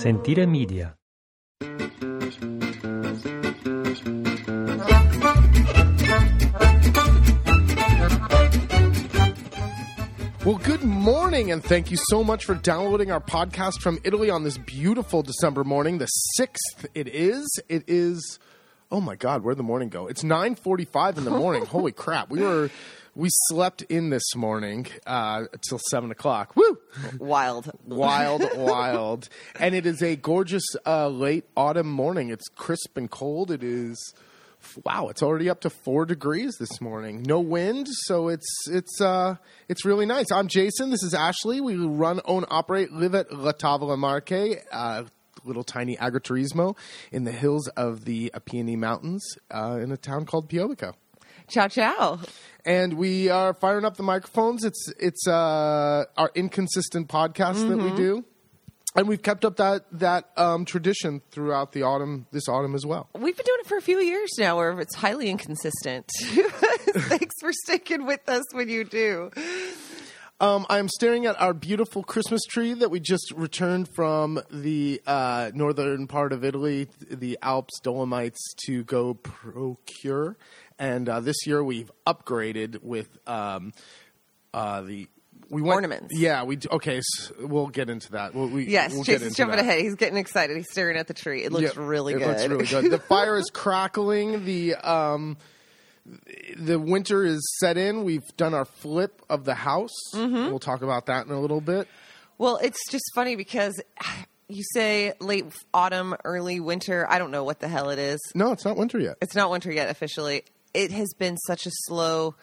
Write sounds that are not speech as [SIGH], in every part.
Sentire Media. Well, good morning, and thank you so much for downloading our podcast from Italy on this beautiful December morning. The sixth, it is. It is. Oh my God, where'd the morning go? It's nine forty-five in the morning. [LAUGHS] Holy crap! We were we slept in this morning uh, till seven o'clock. Woo! Wild. wild, [LAUGHS] wild, and it is a gorgeous uh, late autumn morning. It's crisp and cold. It is. Wow, it's already up to four degrees this morning. No wind, so it's it's uh it's really nice. I'm Jason. This is Ashley. We run, own, operate, live at La Tavola Marche, uh, little tiny agriturismo in the hills of the Apennine Mountains, uh, in a town called Piobico. Ciao, ciao. And we are firing up the microphones. It's it's uh, our inconsistent podcast that we do, and we've kept up that that um, tradition throughout the autumn this autumn as well. We've been doing it for a few years now where it's highly inconsistent. [LAUGHS] Thanks for sticking with us when you do. Um, I'm staring at our beautiful Christmas tree that we just returned from the uh, northern part of Italy, the Alps, Dolomites, to go procure. And uh, this year we've upgraded with um, uh, the we went, Ornaments. Yeah, we okay. s we'll get into that. We'll, we, Yes, we'll get Jason's into jumping that. ahead. He's getting excited. He's staring at the tree. It looks Yeah, really it good. looks really good. [LAUGHS] The fire is crackling. The um, the winter is set in. We've done our flip of the house. Mm-hmm. We'll talk about that in a little bit. Well, it's just funny because [SIGHS] you say late autumn, early winter. I don't know what the hell it is. No, it's not winter yet. It's not winter yet officially. It has been such a slow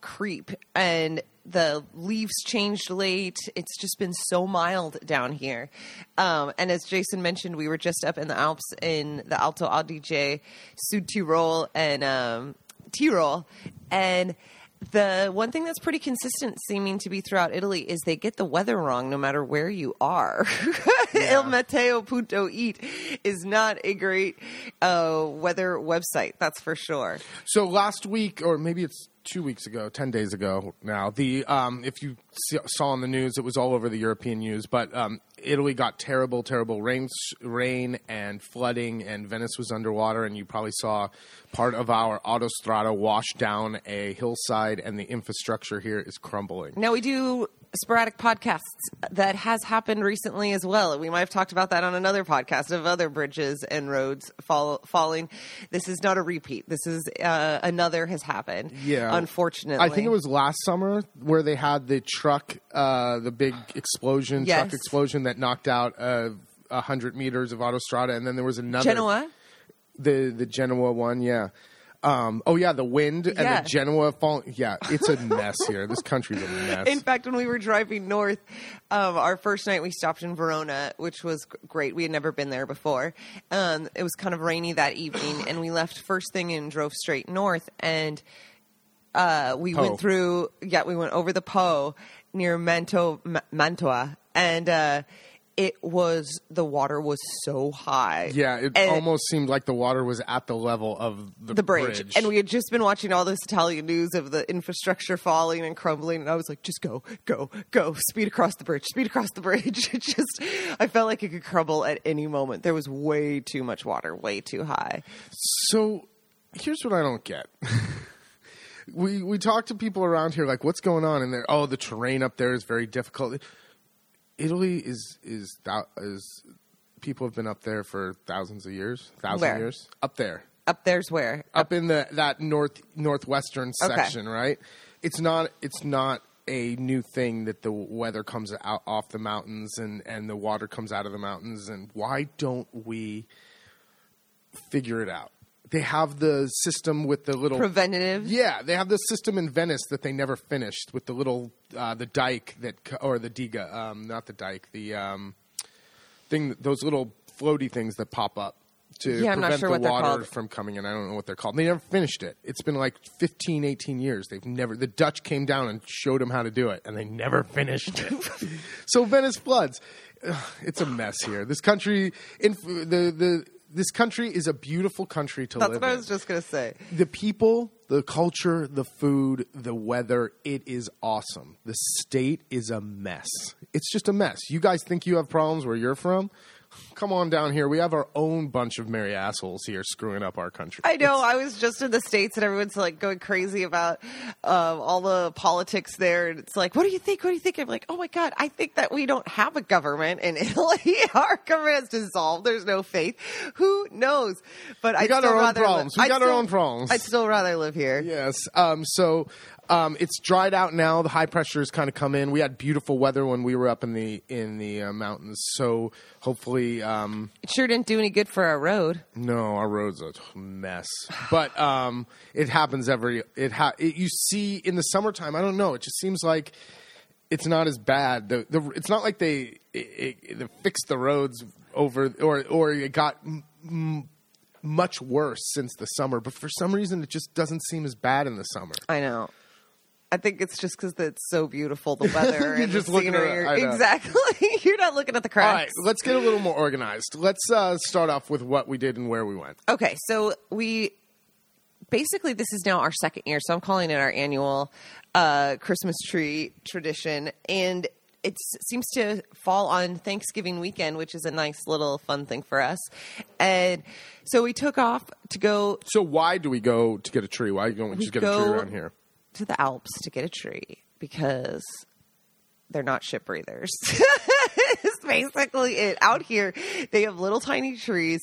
creep and the leaves changed late. It's just been so mild down here. Um, and as Jason mentioned, we were just up in the Alps in the Alto Adige, Südtirol, and um, Tyrol. And the one thing that's pretty consistent seeming to be throughout Italy is they get the weather wrong no matter where you are. [LAUGHS] Il Meteo.it is not a great uh, weather website, that's for sure. So last week, or maybe it's two weeks ago, ten days ago now. The um, if you saw on the news, it was all over the European news. But um, Italy got terrible, terrible rain, rain and flooding, and Venice was underwater. And you probably saw part of our autostrada wash down a hillside, and the infrastructure here is crumbling. Now we do sporadic podcasts that has happened recently as well. We might have talked about that on another podcast of other bridges and roads fall, falling. This is not a repeat. This is uh, another has happened. Yeah. unfortunately. I think it was last summer where they had the truck, uh, the big explosion, truck explosion that knocked out uh, a hundred meters of autostrada, and then there was another Genoa. the the Genoa one, yeah. Um, oh yeah, the wind and Yeah. the Genoa falling. Yeah, it's a mess here. This country's a mess. In fact, when we were driving north, um, our first night we stopped in Verona, which was great. We had never been there before. Um, it was kind of rainy that evening, and we left first thing and drove straight north. And uh, we Po. went through, yeah, we went over the Po near Manto, Ma- Mantua, and uh, it was the water was so high. yeah, it And- almost seemed like the water was at the level of the, the bridge. And we had just been watching all this Italian news of the infrastructure falling and crumbling. And I was like, just go, go, go, speed across the bridge, speed across the bridge. [LAUGHS] It just, I felt like it could crumble at any moment. There was way too much water, way too high. So here's what I don't get. [LAUGHS] we we talk to people around here like what's going on and they're oh the terrain up there is very difficult. Italy is is is people have been up there for thousands of years, thousand Where? years up there. Up there's where? Up in the that north northwestern Okay. section, right? It's not it's not a new thing that the weather comes out off the mountains and and the water comes out of the mountains and why don't we figure it out? They have the system with the little Preventative. yeah, they have the system in Venice that they never finished with the little uh, the dike that or the diga, um, not the dike, the um, thing, those little floaty things that pop up to Yeah, prevent sure the water from coming in. I don't know what they're called. They never finished it. It's been like 15, 18 years. They've never. The Dutch came down and showed them how to do it, and they never finished it. [LAUGHS] so Venice floods. It's a mess here. This country, in the the. This country is a beautiful country to That's live what I was just going to say. the people, the culture, the food, the weather, it is awesome. The state is a mess. It's just a mess. You guys think you have problems where you're from? Come on down here. We have our own bunch of merry assholes here screwing up our country. I know. I was just in the states, and everyone's like going crazy about um, all the politics there. And it's like, what do you think? What do you think? I'm like, oh my god, I think that we don't have a government in [LAUGHS] Italy. Our government has dissolved. There's no faith. Who knows? But I got still our own rather li- problems. We got our still- own problems. I'd still rather live here. Yes. Um, so um, it's dried out now. The high pressure has kind of come in. We had beautiful weather when we were up in the in the uh, mountains. So hopefully, um, It sure didn't do any good for our road. no, our roads a mess. But um, it happens every. It, ha- it you see in the summertime. I don't know. It just seems like it's not as bad. The, the it's not like they it, it, they fixed the roads over or or it got m- m- much worse since the summer. But for some reason, it just doesn't seem as bad in the summer. I know. I think it's just because it's so beautiful, the [LAUGHS] weather You're and just the looking at scenery. it, exactly. [LAUGHS] You're not looking at the cracks. All right, let's get a little more organized. Let's uh, start off with what we did and where we went. Okay, so we basically this is now our second year, so I'm calling it our annual uh, Christmas tree tradition, and it seems to fall on Thanksgiving weekend, which is a nice little fun thing for us. And so we took off to go So, why do we go to get a tree? Why don't we just get a tree around here? To the Alps to get a tree because they're not ship breathers. [LAUGHS] it's basically it. Out here, they have little tiny trees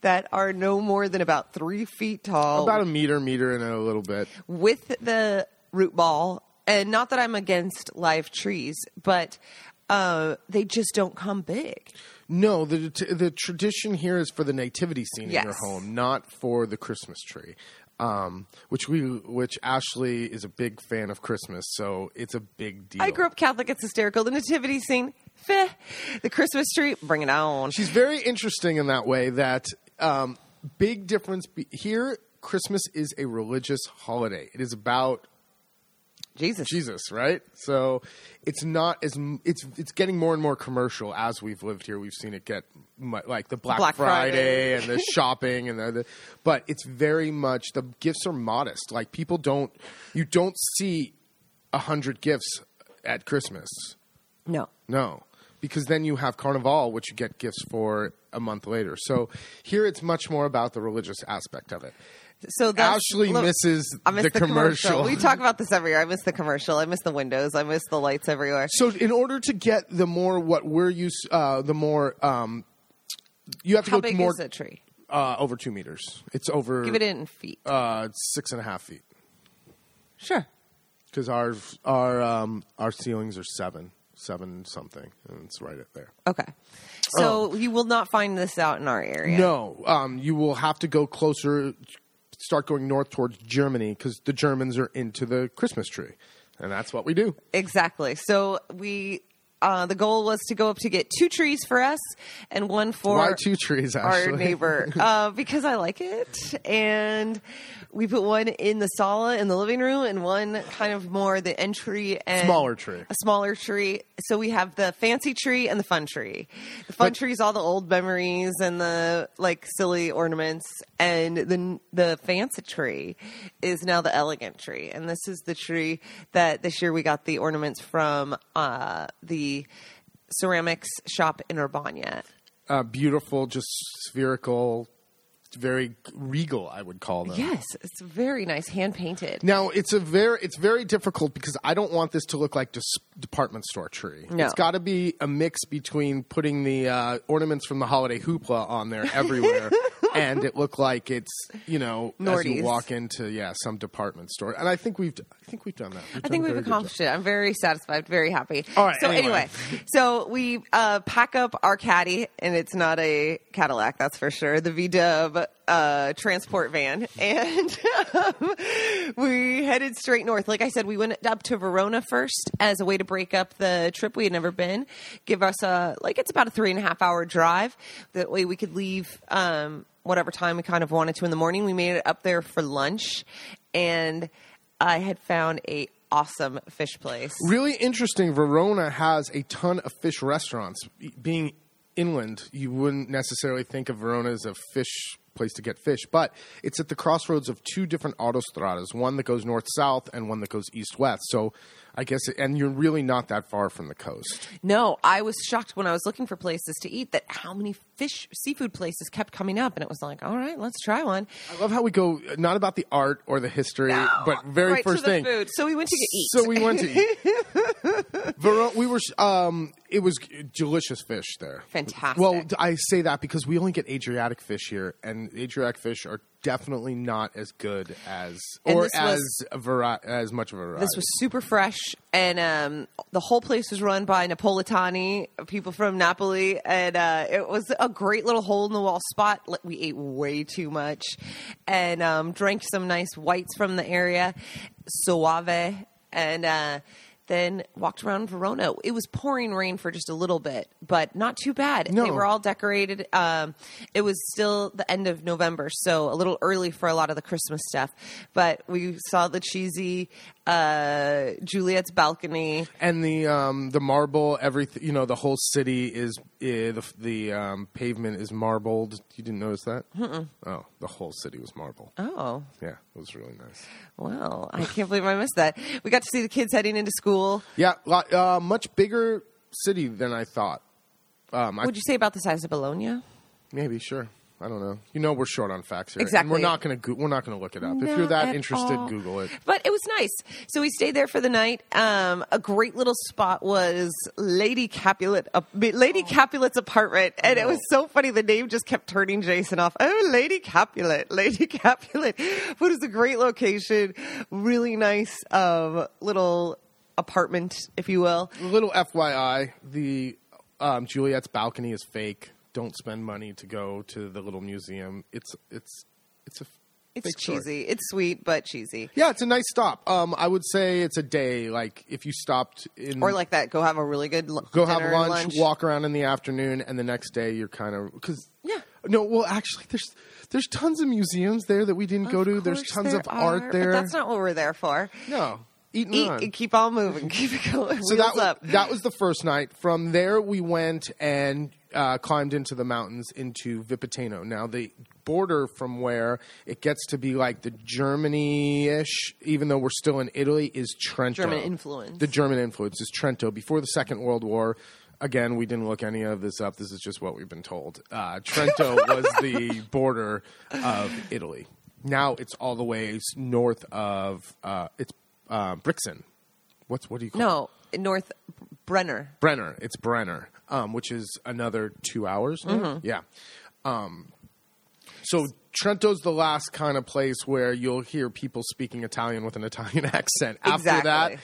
that are no more than about three feet tall About a meter, meter, and a little bit. with the root ball. And not that I'm against live trees, but uh, they just don't come big. No, the the tradition here is for the nativity scene in your home, not for the Christmas tree. Um, which we, which Ashley is a big fan of Christmas, so it's a big deal. I grew up Catholic. It's hysterical. The nativity scene, feh. The Christmas tree, bring it on. She's very interesting in that way. That um, big difference be- here. Christmas is a religious holiday. It is about Jesus. Jesus, right? So it's not as it's it's getting more and more commercial as we've lived here. We've seen it get like the Black, Black Friday, Friday. and the [LAUGHS] shopping and the, the, but it's very much the gifts are modest. Like people don't you don't see a hundred gifts at Christmas. No. No, because then you have Carnival, which you get gifts for a month later. So here it's much more about the religious aspect of it. So that's, Ashley look, misses I miss the the, commercial. We talk about this every year. I miss the commercial. I miss the windows. I miss the lights everywhere. So in order to get the more what we're used, uh, the more um, you have to How go big more is a tree? uh, over two meters. It's over Give it in feet. uh, six and a half feet sure. because our our um, our ceilings are seven, seven something, and it's right there. Okay. So you will not find this out in our area. No, um, you will have to go closer, start going north towards Germany because the Germans are into the Christmas tree, and that's what we do. Exactly. So we. Uh, the goal was to go up to get two trees for us and one for Why two trees? our [LAUGHS] neighbor uh, because I like it. And we put one in the sala in the living room and one kind of more the entry and Smaller tree. A smaller tree. So we have the fancy tree and the fun tree. The fun But- tree is all the old memories and the like silly ornaments, and the the fancy tree is now the elegant tree. And this is the tree that this year we got the ornaments from uh, the ceramics shop in Urbania. uh, beautiful, just spherical, very regal. I would call them. Yes, it's very nice, hand painted. Now it's a very it's very difficult because I don't want this to look like dis- department store tree. No. It's got to be a mix between putting the uh, ornaments from the holiday hoopla on there everywhere, [LAUGHS] and it looked like it's you know as you walk into yeah some department store. And I think we've I think we've done that. I think we've accomplished it. I'm very satisfied, very happy. All right, So anyway. anyway, so we uh, pack up our caddy, and it's not a Cadillac, that's for sure. The V Dub uh, transport van, [LAUGHS] and um, we headed straight north. Like I said, we went up to Verona first as a way to break up the trip. We had never been. Give us a like it's about a three and a half hour drive. That way we could leave. Um, Whatever time we kind of wanted to in the morning, we made it up there for lunch, and I had found a awesome fish place. Really interesting. Verona has a ton of fish restaurants. Being inland, you wouldn't necessarily think of Verona as a fish place to get fish, but it's at the crossroads of two different autostradas, one that goes north south and one that goes east west. So I guess, and you're really not that far from the coast. No, I was shocked when I was looking for places to eat that how many fish seafood places kept coming up, and it was like, all right, let's try one. I love how we go not about the art or the history, but very right first thing. food. So we went to eat. So we went to eat. [LAUGHS] Vero- we were um it was delicious fish there. Fantastic. Well, I say that because we only get Adriatic fish here and Adriatic fish are definitely not as good as And or as was- vari- as much of a variety. This was super fresh, and um, the whole place was run by Napolitani, people from Napoli, and uh, it was a great little hole in the wall spot. We ate way too much, and um, drank some nice whites from the area, Soave, and uh, then walked around Verona. It was pouring rain for just a little bit, but not too bad. No. They were all decorated. Um, it was still the end of November, so a little early for a lot of the Christmas stuff. But we saw the cheesy uh, Juliet's balcony. and the um the marble everything you know the whole city is uh, the the um, pavement is marbled. You didn't notice that? Mm-mm. Oh, the whole city was marble. Oh, Yeah, it was really nice. well, I can't believe I missed that. We got to see the kids heading into school. Yeah, lot- uh, much bigger city than I thought. Um, I What'd you say about the size of Bologna? Maybe, sure. I don't know. You know, we're short on facts here. and Exactly. we're not going to. Go- we're not going to look it up. if you're that interested, all. Google it. But it was nice. So we stayed there for the night. Um, a great little spot was Lady Capulet, uh, Lady Capulet's apartment, and it was so funny. The name just kept turning Jason off. Oh, Lady Capulet, [LAUGHS] Lady Capulet. But it was a great location, really nice um, little apartment, if you will. A little FYI: the um, Juliet's balcony is fake. Don't spend money to go to the little museum. It's it's it's a It's fake story. cheesy. It's sweet, but cheesy. Yeah, it's a nice stop. Um, I would say it's a day. Like if you stopped in Or like that, go have a really good l- go have dinner, lunch, walk around in the afternoon, and the next day you're kind of because Yeah. No, well, actually, there's there's tons of museums there that we didn't go to. There's tons there of are, art there. that's not what we're there for. no, eat and Eat and keep on moving. [LAUGHS] Keep it going. so Wheels that was, up. that was the first night. From there, we went and uh, climbed into the mountains into Vipiteno. Now, the border from where it gets to be like the Germany-ish, even though we're still in Italy, is Trento. German influence. The German influence is Trento. Before the Second World War, again, we didn't look any of this up. This is just what we've been told. Uh, Trento [LAUGHS] was the border of Italy. Now it's all the way north of uh, it's uh, Brixen. What's what do you call it? No, North Brenner. Brenner. It's Brenner, um, which is another two hours. Mm-hmm. Yeah. Um, so Trento's the last kind of place where you'll hear people speaking Italian with an Italian [LAUGHS] accent. After that, Exactly.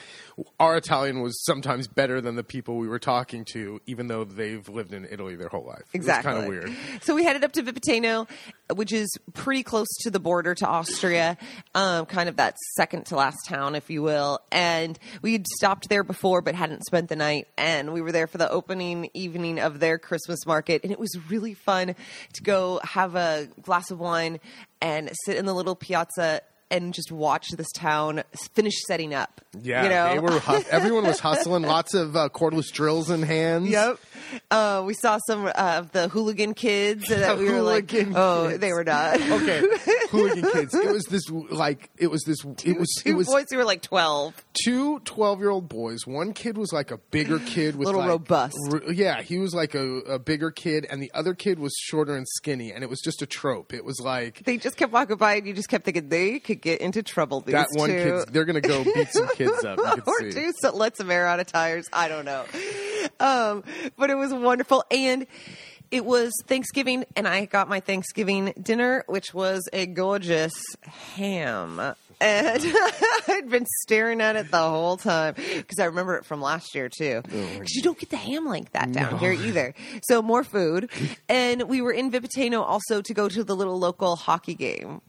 Our Italian was sometimes better than the people we were talking to, even though they've lived in Italy their whole life. Exactly. It's kind of weird. So we headed up to Vipiteno, which is pretty close to the border to Austria, um, kind of that second to last town, if you will. And we had stopped there before, but hadn't spent the night. And we were there for the opening evening of their Christmas market, and it was really fun to go have a glass of wine and sit in the little piazza. And just watch this town finish setting up. Yeah, you know? they were. Hus- everyone was [LAUGHS] hustling. Lots of uh, cordless drills in hands. Yep. Uh, we saw some uh, of the hooligan kids that we were like, Hooligan oh, kids. they were not. Okay, [LAUGHS] hooligan kids. It was this like it was this. It was Two it was boys who were like 12. two 12 year old boys. One kid was like a bigger kid with a Little like, robust. r- yeah, he was like a, a bigger kid, and the other kid was shorter and skinny, and it was just a trope. It was like They just kept walking by and you just kept thinking they could get into trouble. These that one two. kid's. They're gonna go beat some kids up. You [LAUGHS] could or see. do so let some air out of tires. I don't know. Um, but it was wonderful. And it was Thanksgiving, and I got my Thanksgiving dinner, which was a gorgeous ham. And [LAUGHS] I'd been staring at it the whole time because I remember it from last year too. Because you don't get the ham like that down here either. So more food. And we were in Vipiteno also to go to the little local hockey game.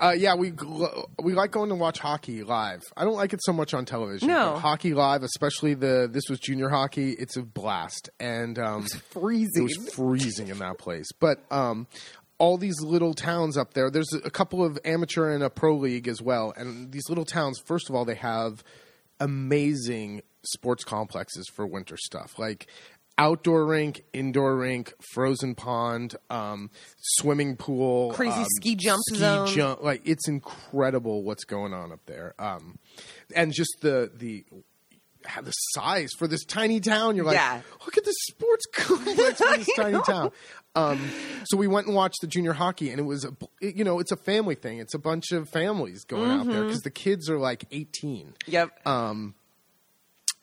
Uh, yeah, we we like going to watch hockey live. I don't like it so much on television. No. hockey live, especially the this was junior hockey. It's a blast, and um, freezing. It was freezing in that place. But um, all these little towns up there, there's a couple of amateur and a pro league as well. And these little towns, first of all, they have amazing sports complexes for winter stuff, like outdoor rink, indoor rink, frozen pond, um, swimming pool, Crazy um, ski jump ski zone. jump. Like it's incredible what's going on up there. Um, and just the the have the size for this tiny town. You're like, Yeah. look at the sports [LAUGHS] complex for this [LAUGHS] tiny town. Um, so we went and watched the junior hockey, and it was a it- you know it's a family thing. It's a bunch of families going out there because the kids are like 18, Yep.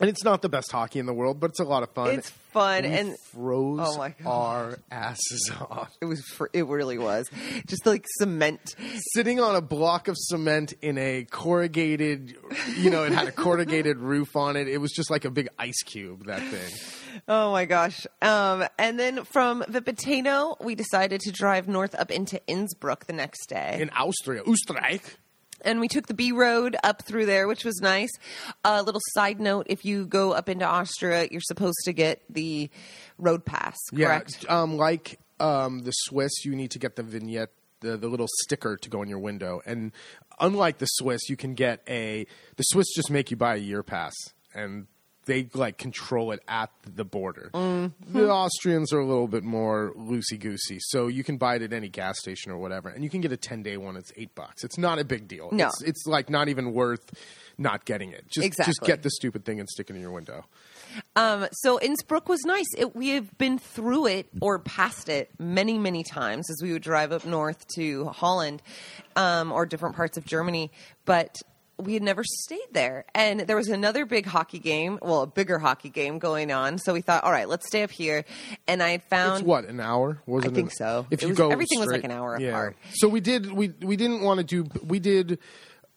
And it's not the best hockey in the world, but it's a lot of fun. it's fun we and froze Oh my God. our asses off. it was fr- it really was just like cement. Sitting on a block of cement in a corrugated, you know, it had a corrugated [LAUGHS] roof on it. It was just like a big ice cube. That thing. Oh my gosh. Um, and then from Vipiteno, we decided to drive north up into Innsbruck the next day. in Austria, Österreich. And we took the B road up through there, which was nice. A little side note: if you go up into Austria, you're supposed to get the road pass. Correct? Yeah, um, like um, the Swiss, you need to get the vignette, the, the little sticker to go in your window. And unlike the Swiss, you can get a. The Swiss just make you buy a year pass, and they like control it at the border. Mm-hmm. The Austrians are a little bit more loosey goosey, so you can buy it at any gas station or whatever, and you can get a ten day one. It's eight bucks. It's not a big deal. No. it's, it's like not even worth not getting it. Just just get the stupid thing and stick it in your window. Um, so Innsbruck was nice. It, we have been through it or past it many, many times as we would drive up north to Holland um, or different parts of Germany, but we had never stayed there. And there was another big hockey game, well, a bigger hockey game going on. So we thought, all right, let's stay up here. And I had found It's what an hour? Was I it think an- so. If It you was- go, everything was like an hour yeah. apart. So we did. We we didn't want to do. We did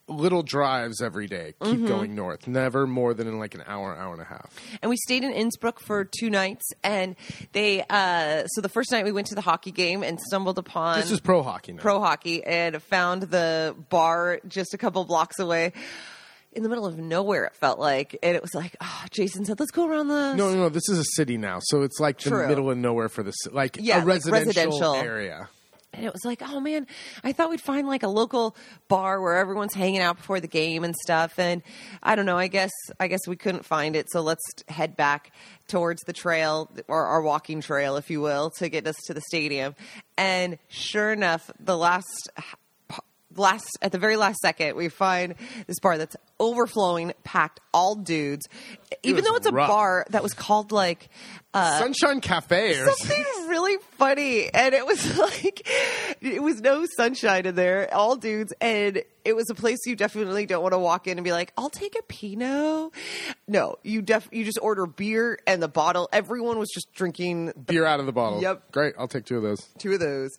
little drives every day. Keep Mm-hmm. going north. Never more than in like an hour, hour and a half. and we stayed in Innsbruck for two nights. And they, uh, so the first night we went to the hockey game and stumbled upon This is pro hockey now. pro hockey and found the bar just a couple blocks away in the middle of nowhere it felt like and it was like oh jason said let's go around the no, no, no. This is a city now, so it's like the middle of nowhere for the like Yeah, a like residential, residential. area. And it was like oh man i thought we'd find like a local bar where everyone's hanging out before the game and stuff. And i don't know i guess i guess we couldn't find it. So let's head back towards the trail or our walking trail if you will to get us to the stadium. And sure enough the last last at the very last second we find this bar that's overflowing packed all dudes even was though it's a rough. bar that was called like uh, Sunshine Cafe or something really funny and it was [LAUGHS] like it was no sunshine in there all dudes and it was a place you definitely don't want to walk in and be like i'll take a pinot no you def you just order beer and the bottle everyone was just drinking beer out of the bottle. Yep. Great. I'll take two of those. two of those.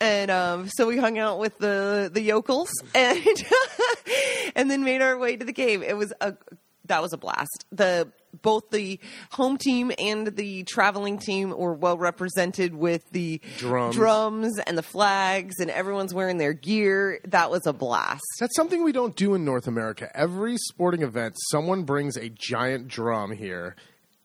And um, so we hung out with the the yokels [LAUGHS] and and then made our way to the game. It was a that was a blast. The both the home team and the traveling team were well represented with the Drums. drums and the flags, and everyone's wearing their gear. That was a blast. That's something we don't do in North America. Every sporting event, someone brings a giant drum here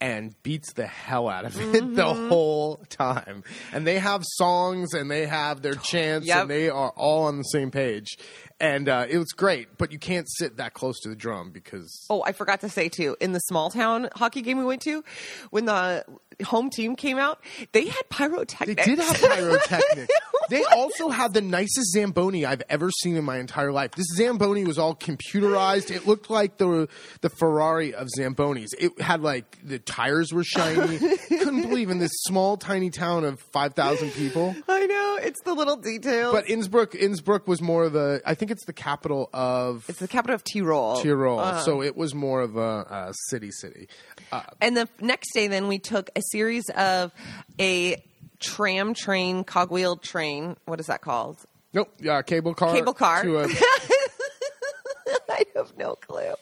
and beats the hell out of it [LAUGHS] the Mm-hmm. whole time. And they have songs and they have their chants Yep. and they are all on the same page. And uh, it was great, but you can't sit that close to the drum because Oh, I forgot to say too. In the small town hockey game we went to, when the home team came out, they had pyrotechnics. they did have [LAUGHS] pyrotechnics. [LAUGHS] they also had the nicest Zamboni I've ever seen in my entire life. This Zamboni was all computerized. It looked like the the Ferrari of Zambonis. It had like the tires were shiny. [LAUGHS] Couldn't believe in this small tiny town of 5,000 people. I know it's the little details. But Innsbruck Innsbruck was more of the I think it's the capital of it's the capital of Tyrol. Tyrol. Uh, so it was more of a, a city city. Uh, and the next day, then we took a series of a tram train, cogwheel train. What is that called? nope, yeah, cable car. Cable car. To a, [LAUGHS] I have no clue.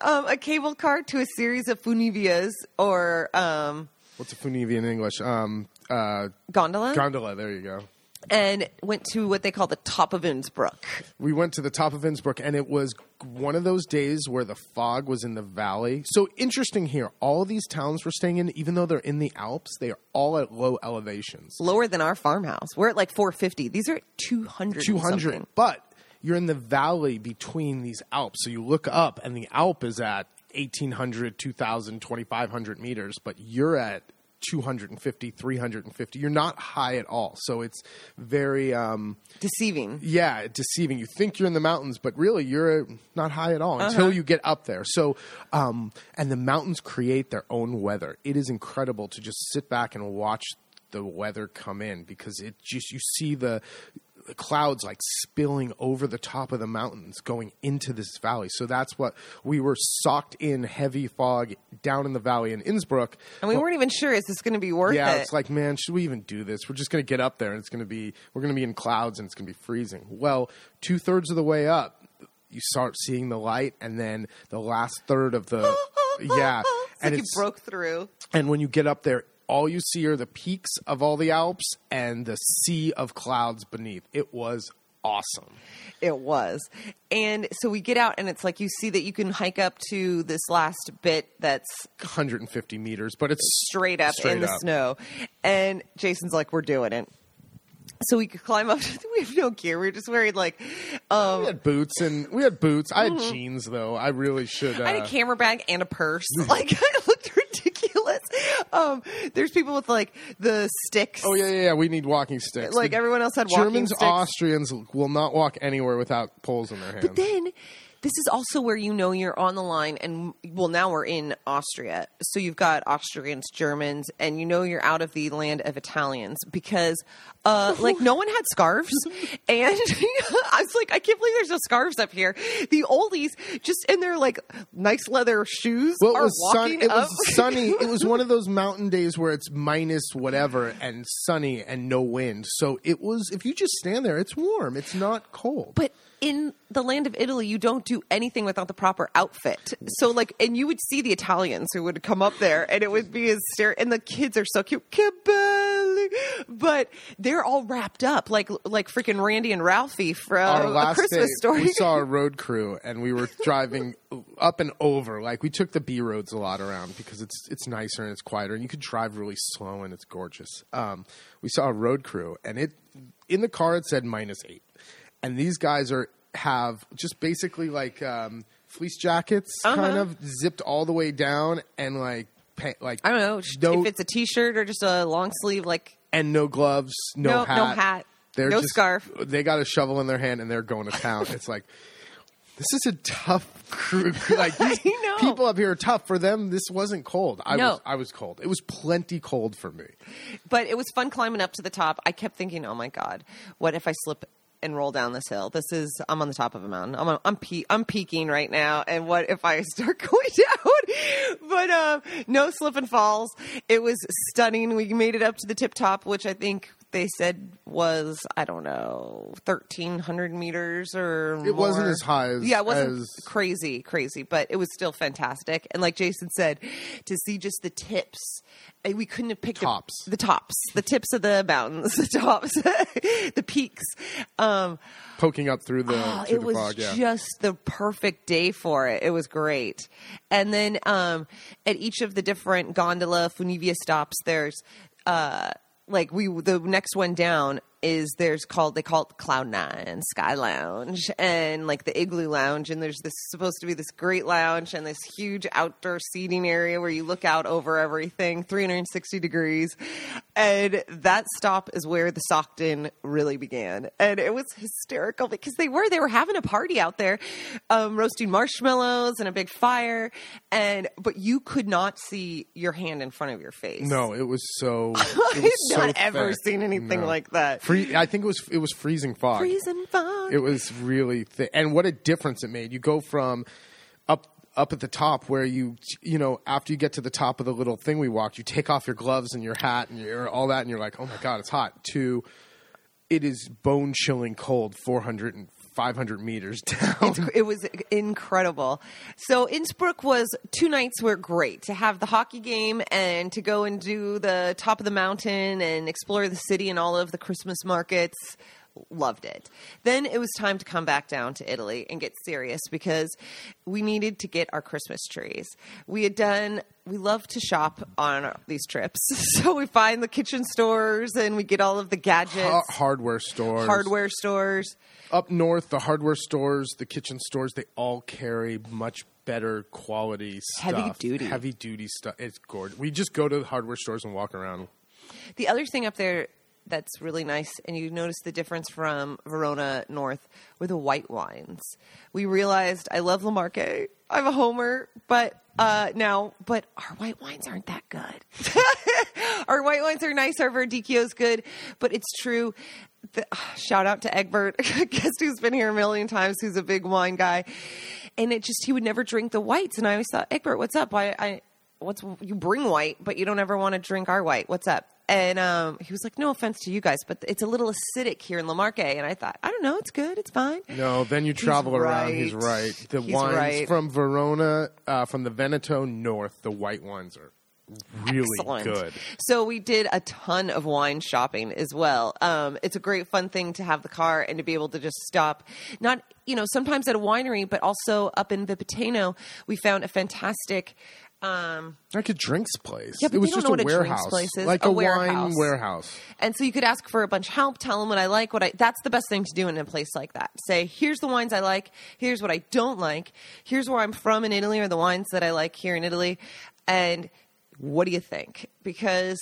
Um, a cable car to a series of funivias or um, what's a funivia in English? Um, uh, gondola, gondola. There you go. And went to what they call the top of Innsbruck. We went to the top of Innsbruck, and it was one of those days where the fog was in the valley. So interesting here. All of these towns we're staying in, even though they're in the Alps, they are all at low elevations. Lower than our farmhouse. We're at like 450. These are at 200. and 200. But you're in the valley between these Alps. So you look up, and the Alp is at 1,800, 2,000, 2,500 meters, but you're at 250, 350. You're not high at all. So it's very, um, Deceiving. yeah, deceiving. You think you're in the mountains, but really you're not high at all until you get up there. So, um, and the mountains create their own weather. It is incredible to just sit back and watch the weather come in because it just, you see the, the clouds like spilling over the top of the mountains going into this valley. So that's what we were socked in heavy fog down in the valley in Innsbruck. And we weren't even sure, is this going to be worth Yeah, it? it's like, man, should we even do this? We're just going to get up there and it's going to be, we're going to be in clouds and it's going to be freezing. Well, two thirds of the way up, you start seeing the light, and then the last third of the, [LAUGHS] yeah, It's and like you broke through. and when you get up there, all you see are the peaks of all the Alps and the sea of clouds beneath. It was awesome. It was. And so we get out, and it's like you see that you can hike up to this last bit that's 150 meters, but it's straight up Straight in the snow. And Jason's like, we're doing it. So we could climb up. [LAUGHS] we have no gear. We are just wearing like, um, We had boots and we had boots. I had jeans though. I really should. Uh, I had a camera bag and a purse. [LAUGHS] like I looked ridiculous. [LAUGHS] Um, there's people with like the sticks. oh yeah, yeah, yeah. We need walking sticks. Like The everyone else had walking Germans, sticks. Austrians will not walk anywhere without poles in their hands. But then this is also where you know you're on the line and well now we're in Austria. So you've got Austrians, Germans, and you know you're out of the land of Italians because uh [LAUGHS] like no one had scarves [LAUGHS] and [LAUGHS] I was like I can't believe there's no scarves up here. The oldies just in their like nice leather shoes Well, it are was sun. walking It up. was sunny. It was one of those mountain days where it's minus whatever and sunny and no wind. So it was. If you just stand there, it's warm. It's not cold. But in the land of Italy, you don't do anything without the proper outfit. So, like, and you would see the Italians who would come up there, and it would be as stare. And the kids are so cute, but they're all wrapped up like like freaking Randy and Ralphie from Our a Christmas day, story. we saw a road crew, and we were driving up and over. Like we took the B roads a lot around because it's it's nicer and it's quieter, and you could drive really slow and it's gorgeous. Um, we saw a road crew, and it in the car it said minus eight, and these guys are have just basically like um, fleece jackets, kind Uh-huh. of zipped all the way down, and like pa- like I don't know no if it's a t-shirt or just a long sleeve. Like, and no gloves, no, No- hat, no hat, They're no just- scarf. They got a shovel in their hand and they're going to town. [LAUGHS] it's like this is a tough crew. [LAUGHS] Like these I know. people up here are tough. For them, this wasn't cold. I No. was I was cold. It was plenty cold for me. but it was fun climbing up to the top. I kept thinking, oh my god, what if I slip and roll down this hill? This is I'm on the top of a mountain. I'm I'm pe- I'm peaking right now, and what if I [LAUGHS] start going down? but um, no slip and falls. It was stunning. We made it up to the tip top, which I think. They said was I don't know thirteen hundred meters or It wasn't as high as- yeah it wasn't as- crazy crazy but it was still fantastic and like Jason said to see just the tips eh, we couldn't have picked the- Tops. the tops, the tips of the mountains, [LAUGHS] the tops, [LAUGHS] the peaks. Um, Poking up through the oh, through it the was fog. Yeah. just the perfect day for it. It was great. And then um, at each of the different gondola Funivia stops, there's uh, like we the next one down is there's called they call it Cloud Nine Sky Lounge and like the Igloo Lounge and there's this supposed to be this great lounge and this huge outdoor seating area where you look out over everything 360 degrees and that stop is where the Sockton really began and it was hysterical because they were they were having a party out there um, roasting marshmallows and a big fire and but you could not see your hand in front of your face No, it was so. It [LAUGHS] I've so not ever thick. seen anything No. like that. Free, I think it was it was freezing fog. Freezing fog. It was really thick, and what a difference it made. You go from up up at the top where you you know after you get to the top of the little thing we walked, you take off your gloves and your hat and your all that, and you're like, oh my god, it's hot. To it is bone chilling cold, 400 and 500 meters [LAUGHS] down. it was incredible. So Innsbruck was two nights were great to have the hockey game and to go and do the top of the mountain and explore the city and all of the Christmas markets. Loved it. Then it was time to come back down to Italy and get serious because we needed to get our Christmas trees. We had done, we love to shop on these trips. [LAUGHS] So we find the kitchen stores and we get all of the gadgets, Ha- hardware stores. hardware stores. Up north, the hardware stores, the kitchen stores, they all carry much better quality stuff. Heavy duty. Heavy duty stuff. It's gorgeous. We just go to the hardware stores and walk around. The other thing up there that's really nice, and you notice the difference from Verona North, were the white wines. We realized I love Le Marche. I'm a homer, but uh, now, but our white wines aren't that good. [LAUGHS] our white wines are nice. Our Verdicchio's good, but it's true. The, shout out to Egbert, [LAUGHS] guest who's been here a million times, who's a big wine guy, and it just he would never drink the whites, and I always thought, Egbert, what's up? Why I what's you bring white, but you don't ever want to drink our white. What's up? And um, he was like, "No offense to you guys, but it's a little acidic here in Le Marche." And I thought, "I don't know, it's good, it's fine." No, then you travel around. He's right. right. The He's wines right. from Verona, uh, from the Veneto north, the white wines are really Excellent. good. So we did a ton of wine shopping as well. Um, it's a great fun thing to have the car and to be able to just stop. Not you know sometimes at a winery, but also up in Vipiteno, we found a fantastic. Um, Like a drinks place. Yeah, but it was just a a warehouse, place is. like A a, warehouse. wine warehouse. And so you could ask for a bunch of help, tell them what I like, what I that's the best thing to do in a place like that. Say, here's the wines I like, here's what I don't like, here's where I'm from in Italy or the wines that I like here in Italy. And what do you think? Because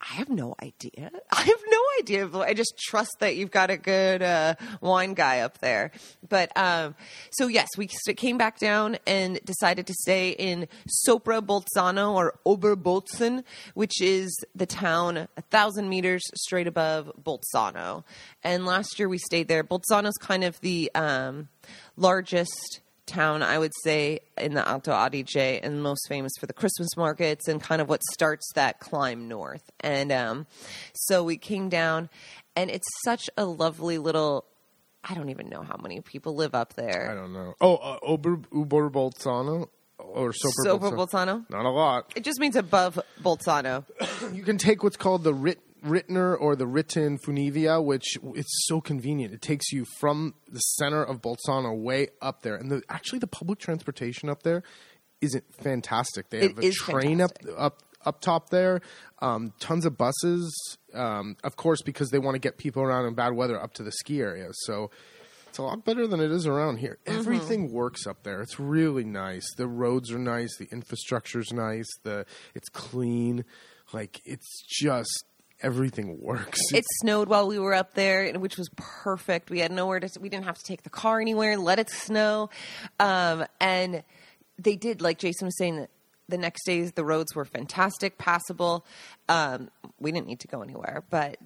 I have no idea. [LAUGHS] I have no idea. I just trust that you've got a good uh, wine guy up there. But um, so yes, we came back down and decided to stay in Sopra Bolzano or Oberbolzen, which is the town a thousand meters straight above Bolzano. And last year we stayed there. Bolzano's kind of the um, largest town, I would say, in the Alto Adige and most famous for the Christmas markets and kind of what starts that climb north. And um, so we came down, and it's such a lovely little. I don't even know how many people live up there. I don't know. Oh, uh, Ober Uber Bolzano or Soper Soper Bolzano? Bolzano? Not a lot. It just means above Bolzano. [COUGHS] You can take what's called the Rit- Rittner or the Ritten Funivia, which it's so convenient. It takes you from the center of Bolzano way up there, and the, actually the public transportation up there isn't fantastic. They It have a train fantastic. up up up top there, um, tons of buses, um, of course, because they want to get people around in bad weather up to the ski area. So. It's a lot better than it is around here. Mm-hmm. Everything works up there. It's really nice. The roads are nice. The infrastructure's nice. The it's clean. Like it's just everything works. It snowed while we were up there, which was perfect. We had nowhere to. We didn't have to take the car anywhere. Let it snow, um, and they did. Like Jason was saying, the next days the roads were fantastic, passable. Um, we didn't need to go anywhere, but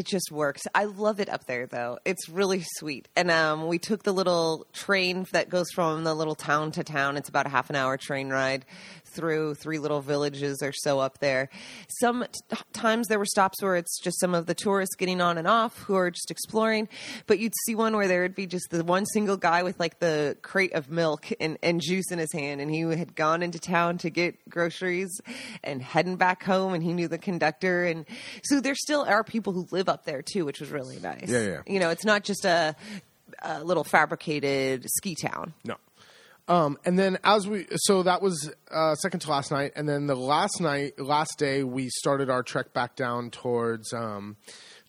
it just works. I love it up there, though. It's really sweet. And um, we took the little train that goes from the little town to town. It's about a half an hour train ride through three little villages or so up there. Some t- times there were stops where it's just some of the tourists getting on and off who are just exploring. But you'd see one where there would be just the one single guy with like the crate of milk and, and juice in his hand. And he had gone into town to get groceries and heading back home. And he knew the conductor. And so there still are people who live up there too, which was really nice. Yeah, yeah. You know, it's not just a, a little fabricated ski town. No. Um, and then as we, so that was uh, second to last night, and then the last night, last day, we started our trek back down towards um,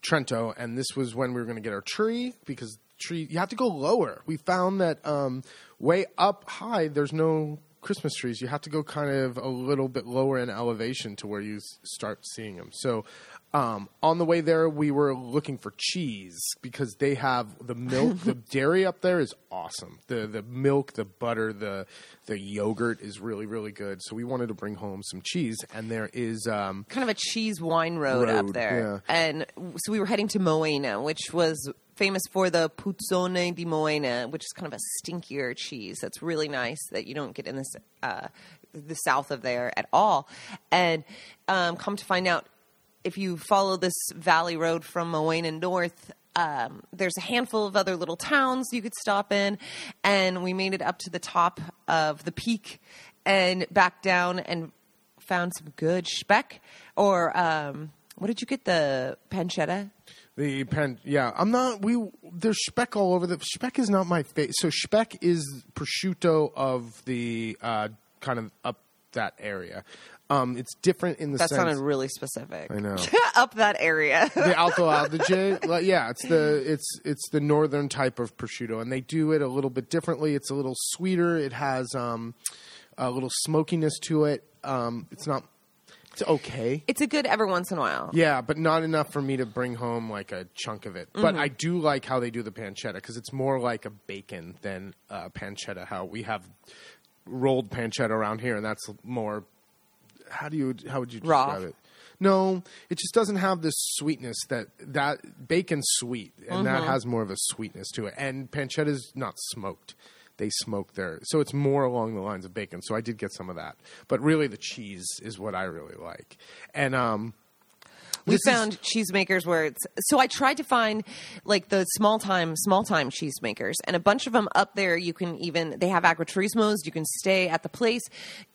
Trento, and this was when we were going to get our tree because tree you have to go lower. We found that um, way up high, there's no Christmas trees. You have to go kind of a little bit lower in elevation to where you s- start seeing them. So. Um, on the way there, we were looking for cheese because they have the milk. the [LAUGHS] dairy up there is awesome. The the milk, the butter, the the yogurt is really really good. So we wanted to bring home some cheese, and there is um, kind of a cheese wine road, up Road, there. And so we were heading to Moena, which was famous for the Puzzone di Moena, which is kind of a stinkier cheese that's really nice that you don't get in this uh, the south of there at all. And um, come to find out, if you follow this valley road from Moena north, um, there's a handful of other little towns you could stop in, and we made it up to the top of the peak and back down and found some good speck. Or um, what did you get? The pancetta. The pen, yeah. I'm not. We there's speck all over the. Speck is not my favorite. So speck is prosciutto of the uh, kind of up that area. Um, it's different in the That sense. sounded really specific. I know. [LAUGHS] Up that area. the Alto Adige, like, yeah, it's the it's it's the northern type of prosciutto, and they do it a little bit differently. It's a little sweeter. It has um, a little smokiness to it. Um, it's not. It's okay. it's a good every once in a while. Yeah, but not enough for me to bring home like a chunk of it. But I do like how they do the pancetta because it's more like a bacon than pancetta. How we have rolled pancetta around here, and that's more. How do you? How would you Raw. describe it? No, it just doesn't have this sweetness that that bacon's sweet, and that has more of a sweetness to it. And pancetta's not smoked; they smoke their, so it's more along the lines of bacon. So I did get some of that, but really the cheese is what I really like. And um, we this is- found cheesemakers where it's so I tried to find like the small time small time cheesemakers and a bunch of them up there you can even they have agriturismos you can stay at the place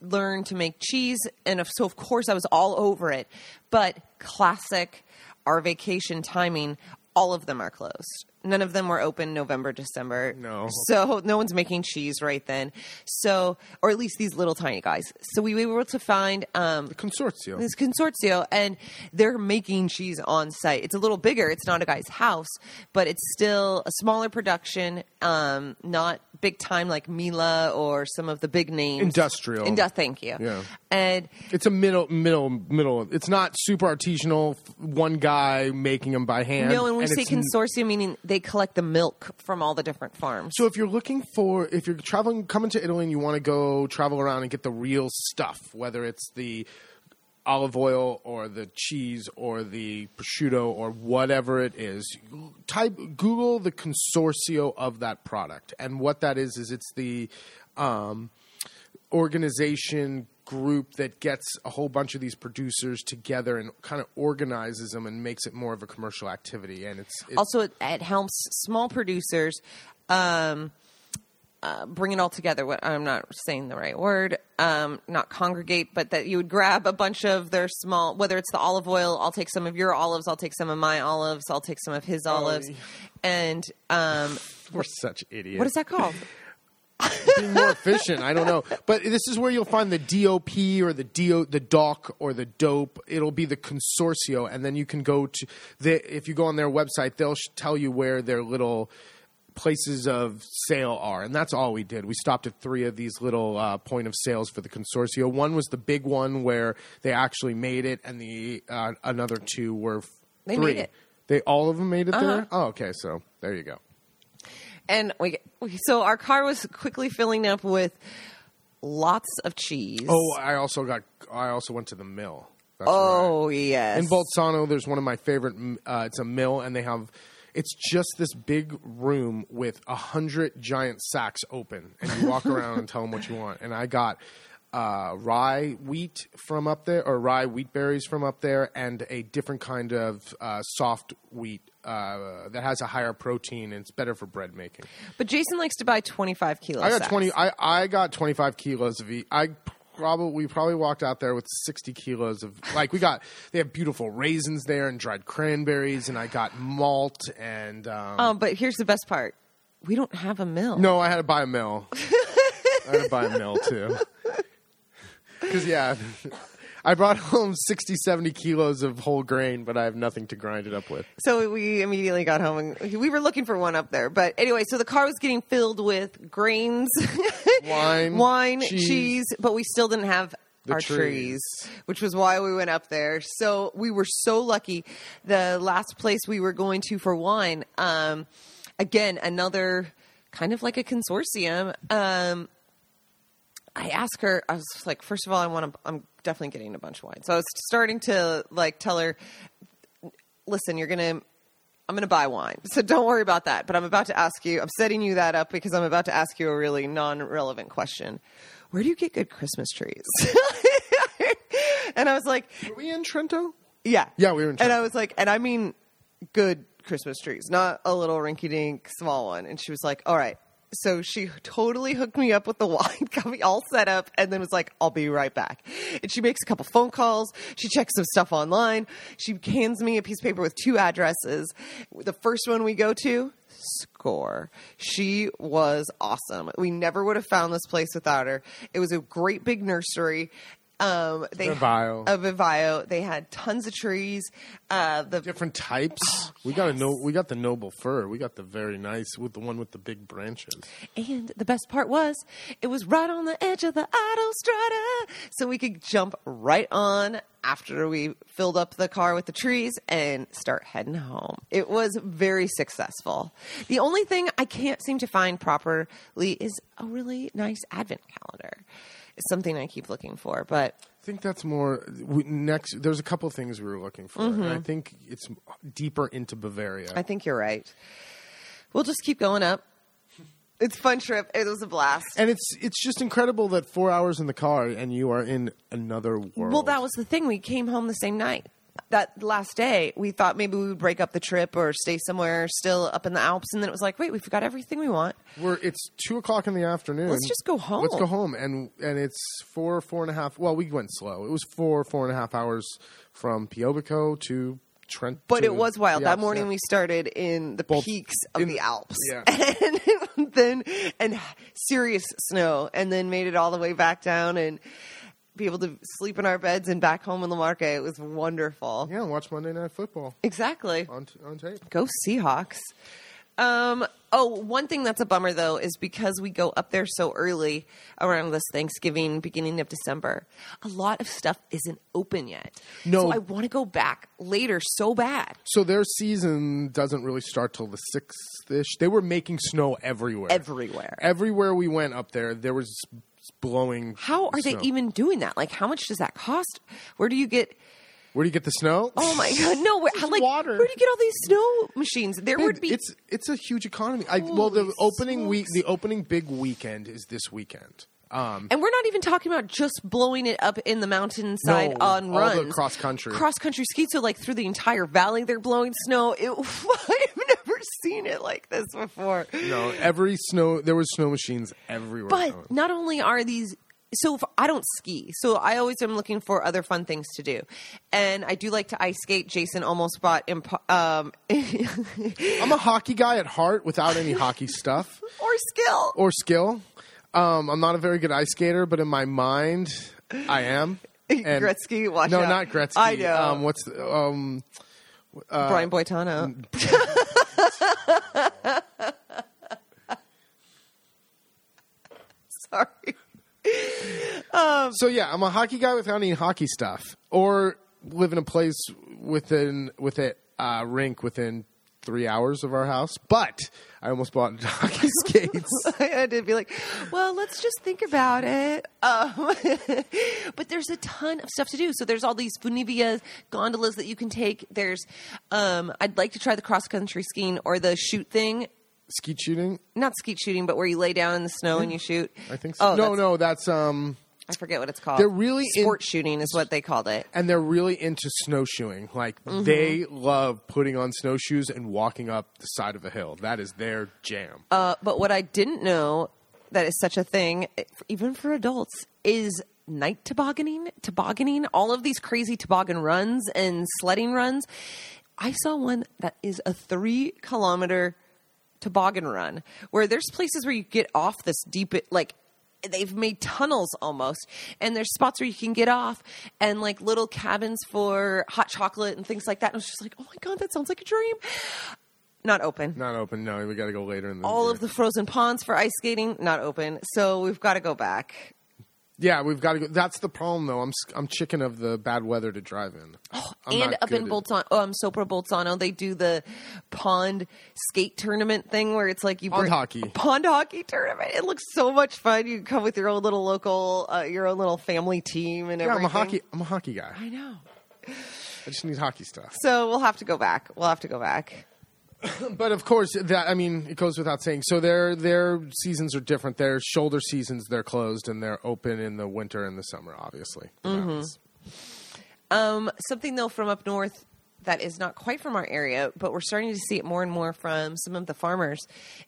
learn to make cheese and if, so of course I was all over it. But classic our vacation timing all of them are closed none of them were open November December No. so no one's making cheese right then so or at least these little tiny guys so we were able to find um consorzio. this consorzio and they're making cheese on site it's a little bigger it's not a guy's house but it's still a smaller production um, not big time like mila or some of the big names Industrial. Indu- thank you Yeah. and It's a middle, middle, middle. It's not super artisanal. One guy making them by hand. no and we say it's- consortium meaning they collect the milk from all the different farms. So if you're looking for, if you're traveling, coming to Italy and you want to go travel around and get the real stuff, whether it's the olive oil or the cheese or the prosciutto or whatever it is, type Google the consorzio of that product, and what that is is it's the um, organization group that gets a whole bunch of these producers together and kind of organizes them and makes it more of a commercial activity and it's, it's also it, it helps small producers um, uh, bring it all together. What I'm not saying the right word, um, not congregate, but that you would grab a bunch of their small, whether it's the olive oil. I'll take some of your olives. I'll take some of my olives. I'll take some of his olives, yeah. and um, [LAUGHS] we're such idiots what is that called? Being more efficient. I don't know, but this is where you'll find the DOP or the DO, the DOC or the DOPE. It'll be the consorzio, and then you can go to the. If you go on their website, they'll sh- tell you where their little places of sale are, and that's all we did. We stopped at three of these little uh, point of sales for the consorzio. One was the big one where they actually made it, and the uh, another two were They three. made it. They all of them made it Uh-huh. there. Oh, okay. So there you go. And we, we so our car was quickly filling up with lots of cheese. Oh, I also got. I also went to the mill. That's right. oh yes. In Bolzano, there's one of my favorite. Uh, it's a mill, and they have. It's just this big room with a hundred giant sacks open, and you walk around and tell them what you want. And I got uh, rye wheat from up there, or rye wheat berries from up there, and a different kind of uh, soft wheat uh, that has a higher protein and it's better for bread making. But Jason likes to buy 25 kilos. I got sacks. twenty. I, I got twenty five kilos of. I probably we probably walked out there with sixty kilos of like we got. They have beautiful raisins there and dried cranberries, and I got malt and. Um, Um, but here's the best part: we don't have a mill. no, I had to buy a mill. I had to buy a mill too. [LAUGHS] Because yeah. I brought [LAUGHS] home 60, 70 kilos of whole grain, but I have nothing to grind it up with. So we immediately got home and we were looking for one up there. But anyway, so the car was getting filled with grains, [LAUGHS] Wine, wine, cheese. cheese. but we still didn't have our trees. trees, which was why we went up there. So we were so lucky. The last place we were going to for wine, um, again, another kind of like a consortium. Um, I asked her, I was like, first of all, I want to, I'm definitely getting a bunch of wine. So I was starting to like tell her, listen, you're going to, I'm going to buy wine. So don't worry about that. But I'm about to ask you, I'm setting you that up because I'm about to ask you a really non relevant question. Where do you get good Christmas trees? [LAUGHS] and I was like, Were we in Trento? yeah. Yeah, we were in Trento. And I was like, and I mean good Christmas trees, not a little rinky dink small one. And she was like, all right, So she totally hooked me up with the [LAUGHS] wine, got me all set up, and then was like, I'll be right back. And she makes a couple phone calls. She checks some stuff online. She hands me a piece of paper with two addresses. The first one we go to, score. She was awesome. We never would have found this place without her. It was a great big nursery. Um, they Vivio. a Vivio. They had tons of trees. Uh, the Different types. Oh, we got a no. We got the noble fir. We got the very nice with the one with the big branches. And the best part was, it was right on the edge of the autostrada. So we could jump right on after we filled up the car with the trees and start heading home. It was very successful. The only thing I can't seem to find properly is a really nice advent calendar. Something I keep looking for, but I think that's more we, next. There's a couple things we were looking for. And I think it's deeper into Bavaria. Mm-hmm. I think you're right. We'll just keep going up. It's a fun trip. It was a blast. and it's it's just incredible that four hours in the car and you are in another world. Well, that was the thing. We came home the same night. That last day, we thought maybe we would break up the trip or stay somewhere still up in the Alps. And then it was like, wait, we forgot everything we want. We're it's two o'clock in the afternoon. Let's just go home. Let's go home, and and it's four four and a half. Well, we went slow. It was four four and a half hours from Piobico to Trent. But it was wild. That Alps, morning yeah. we started in the Both peaks of in- the Alps. yeah. [LAUGHS] And then, and serious snow. And then made it all the way back down and be able to sleep in our beds and back home in the Marche. It was wonderful. yeah. Watch Monday Night Football Exactly. on on tape. Go Seahawks. Um, oh, one thing that's a bummer though is because we go up there so early around this Thanksgiving, beginning of December, a lot of stuff isn't open yet. No. So I want to go back later so bad. So their season doesn't really start till the sixth ish. They were making snow everywhere. Everywhere. Everywhere we went up there, there was blowing. How are they even doing that? Like, how much does that cost? Where do you get? Where do you get the snow? Oh my god, no! Where, like, water. where do you get all these snow machines? There would be. It's it's a huge economy. I, well, the opening week, the opening big weekend is this weekend. Um, And we're not even talking about just blowing it up in the mountainside No, on all runs. cross country. Cross country ski. So, like, through the entire valley, they're blowing snow. [LAUGHS] It, I've never seen it like this before. no, every snow there was snow machines everywhere. But not only are these. So if, I don't ski, so I always am looking for other fun things to do, and I do like to ice skate. Jason almost bought impo- um, [LAUGHS] I'm a hockey guy at heart, without any hockey stuff or skill. or skill. Um, I'm not a very good ice skater, but in my mind, I am. [LAUGHS] And- Gretzky, watch no, out. not Gretzky. I know. Um, what's the, um, Brian Boitano. [LAUGHS] Sorry. So yeah, I'm a hockey guy without any hockey stuff, or live in a place within with a uh, rink within three hours of our house. But I almost bought [LAUGHS] hockey skates. [LAUGHS] I to be like, well, let's just think about it. Um, [LAUGHS] but there's a ton of stuff to do. So there's all these Funivia gondolas that you can take. There's, um, I'd like to try the cross country skiing or the shoot thing. Skeet shooting, Not skeet shooting, but where you lay down in the snow and you shoot. I think. So. Oh, no, that's- no, that's um, I forget what it's called. They're really in- sport shooting is what they called it. and they're really into snowshoeing. Like Mm-hmm. they love putting on snowshoes and walking up the side of a hill. That is their jam. Uh, but what I didn't know that is such a thing, even for adults, is night tobogganing. Tobogganing, all of these crazy toboggan runs and sledding runs. I saw one that is a three kilometer toboggan run where there's places where you get off this deep, like they've made tunnels almost, and there's spots where you can get off and like little cabins for hot chocolate and things like that. And I was just like, oh my god, that sounds like a dream. Not open Not open. No, we got to go later in the all year. of the frozen ponds for ice skating not open so we've got to go back Yeah, we've got to go. That's the problem, though. I'm I'm chicken of the bad weather to drive in. I'm and up in Bolzano, um, Soprabolzano, they do the pond skate tournament thing where it's like you Pond hockey. pond hockey tournament. It looks so much fun. You come with your own little local, uh, your own little family team and Yeah, I'm a hockey. I'm a hockey guy. I know. I just need hockey stuff. So we'll have to go back. We'll have to go back. [COUGHS] But of course, that I mean, it goes without saying. So their their seasons are different. Their shoulder seasons they're closed, and they're open in the winter and the summer. Obviously, Mm-hmm. Um, something though from up north that is not quite from our area, but we're starting to see it more and more from some of the farmers,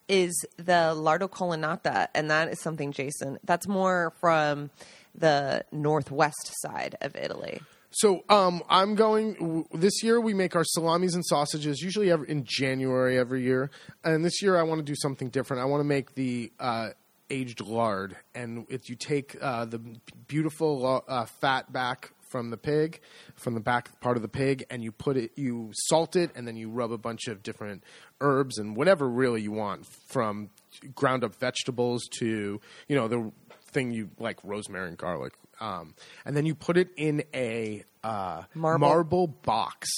is the lardo colonnata, and that is something, Jason, that's more from the northwest side of Italy. So um, I'm going w- this year. We make our salamis and sausages usually every, in January every year, and this year I want to do something different. I want to make the uh, aged lard, and if you take uh, the beautiful uh, fat back from the pig, from the back part of the pig, and you put it, you salt it, and then you rub a bunch of different herbs and whatever really you want, from ground up vegetables to you know the thing you like rosemary and garlic. Um, and then you put it in a uh, Marble. marble box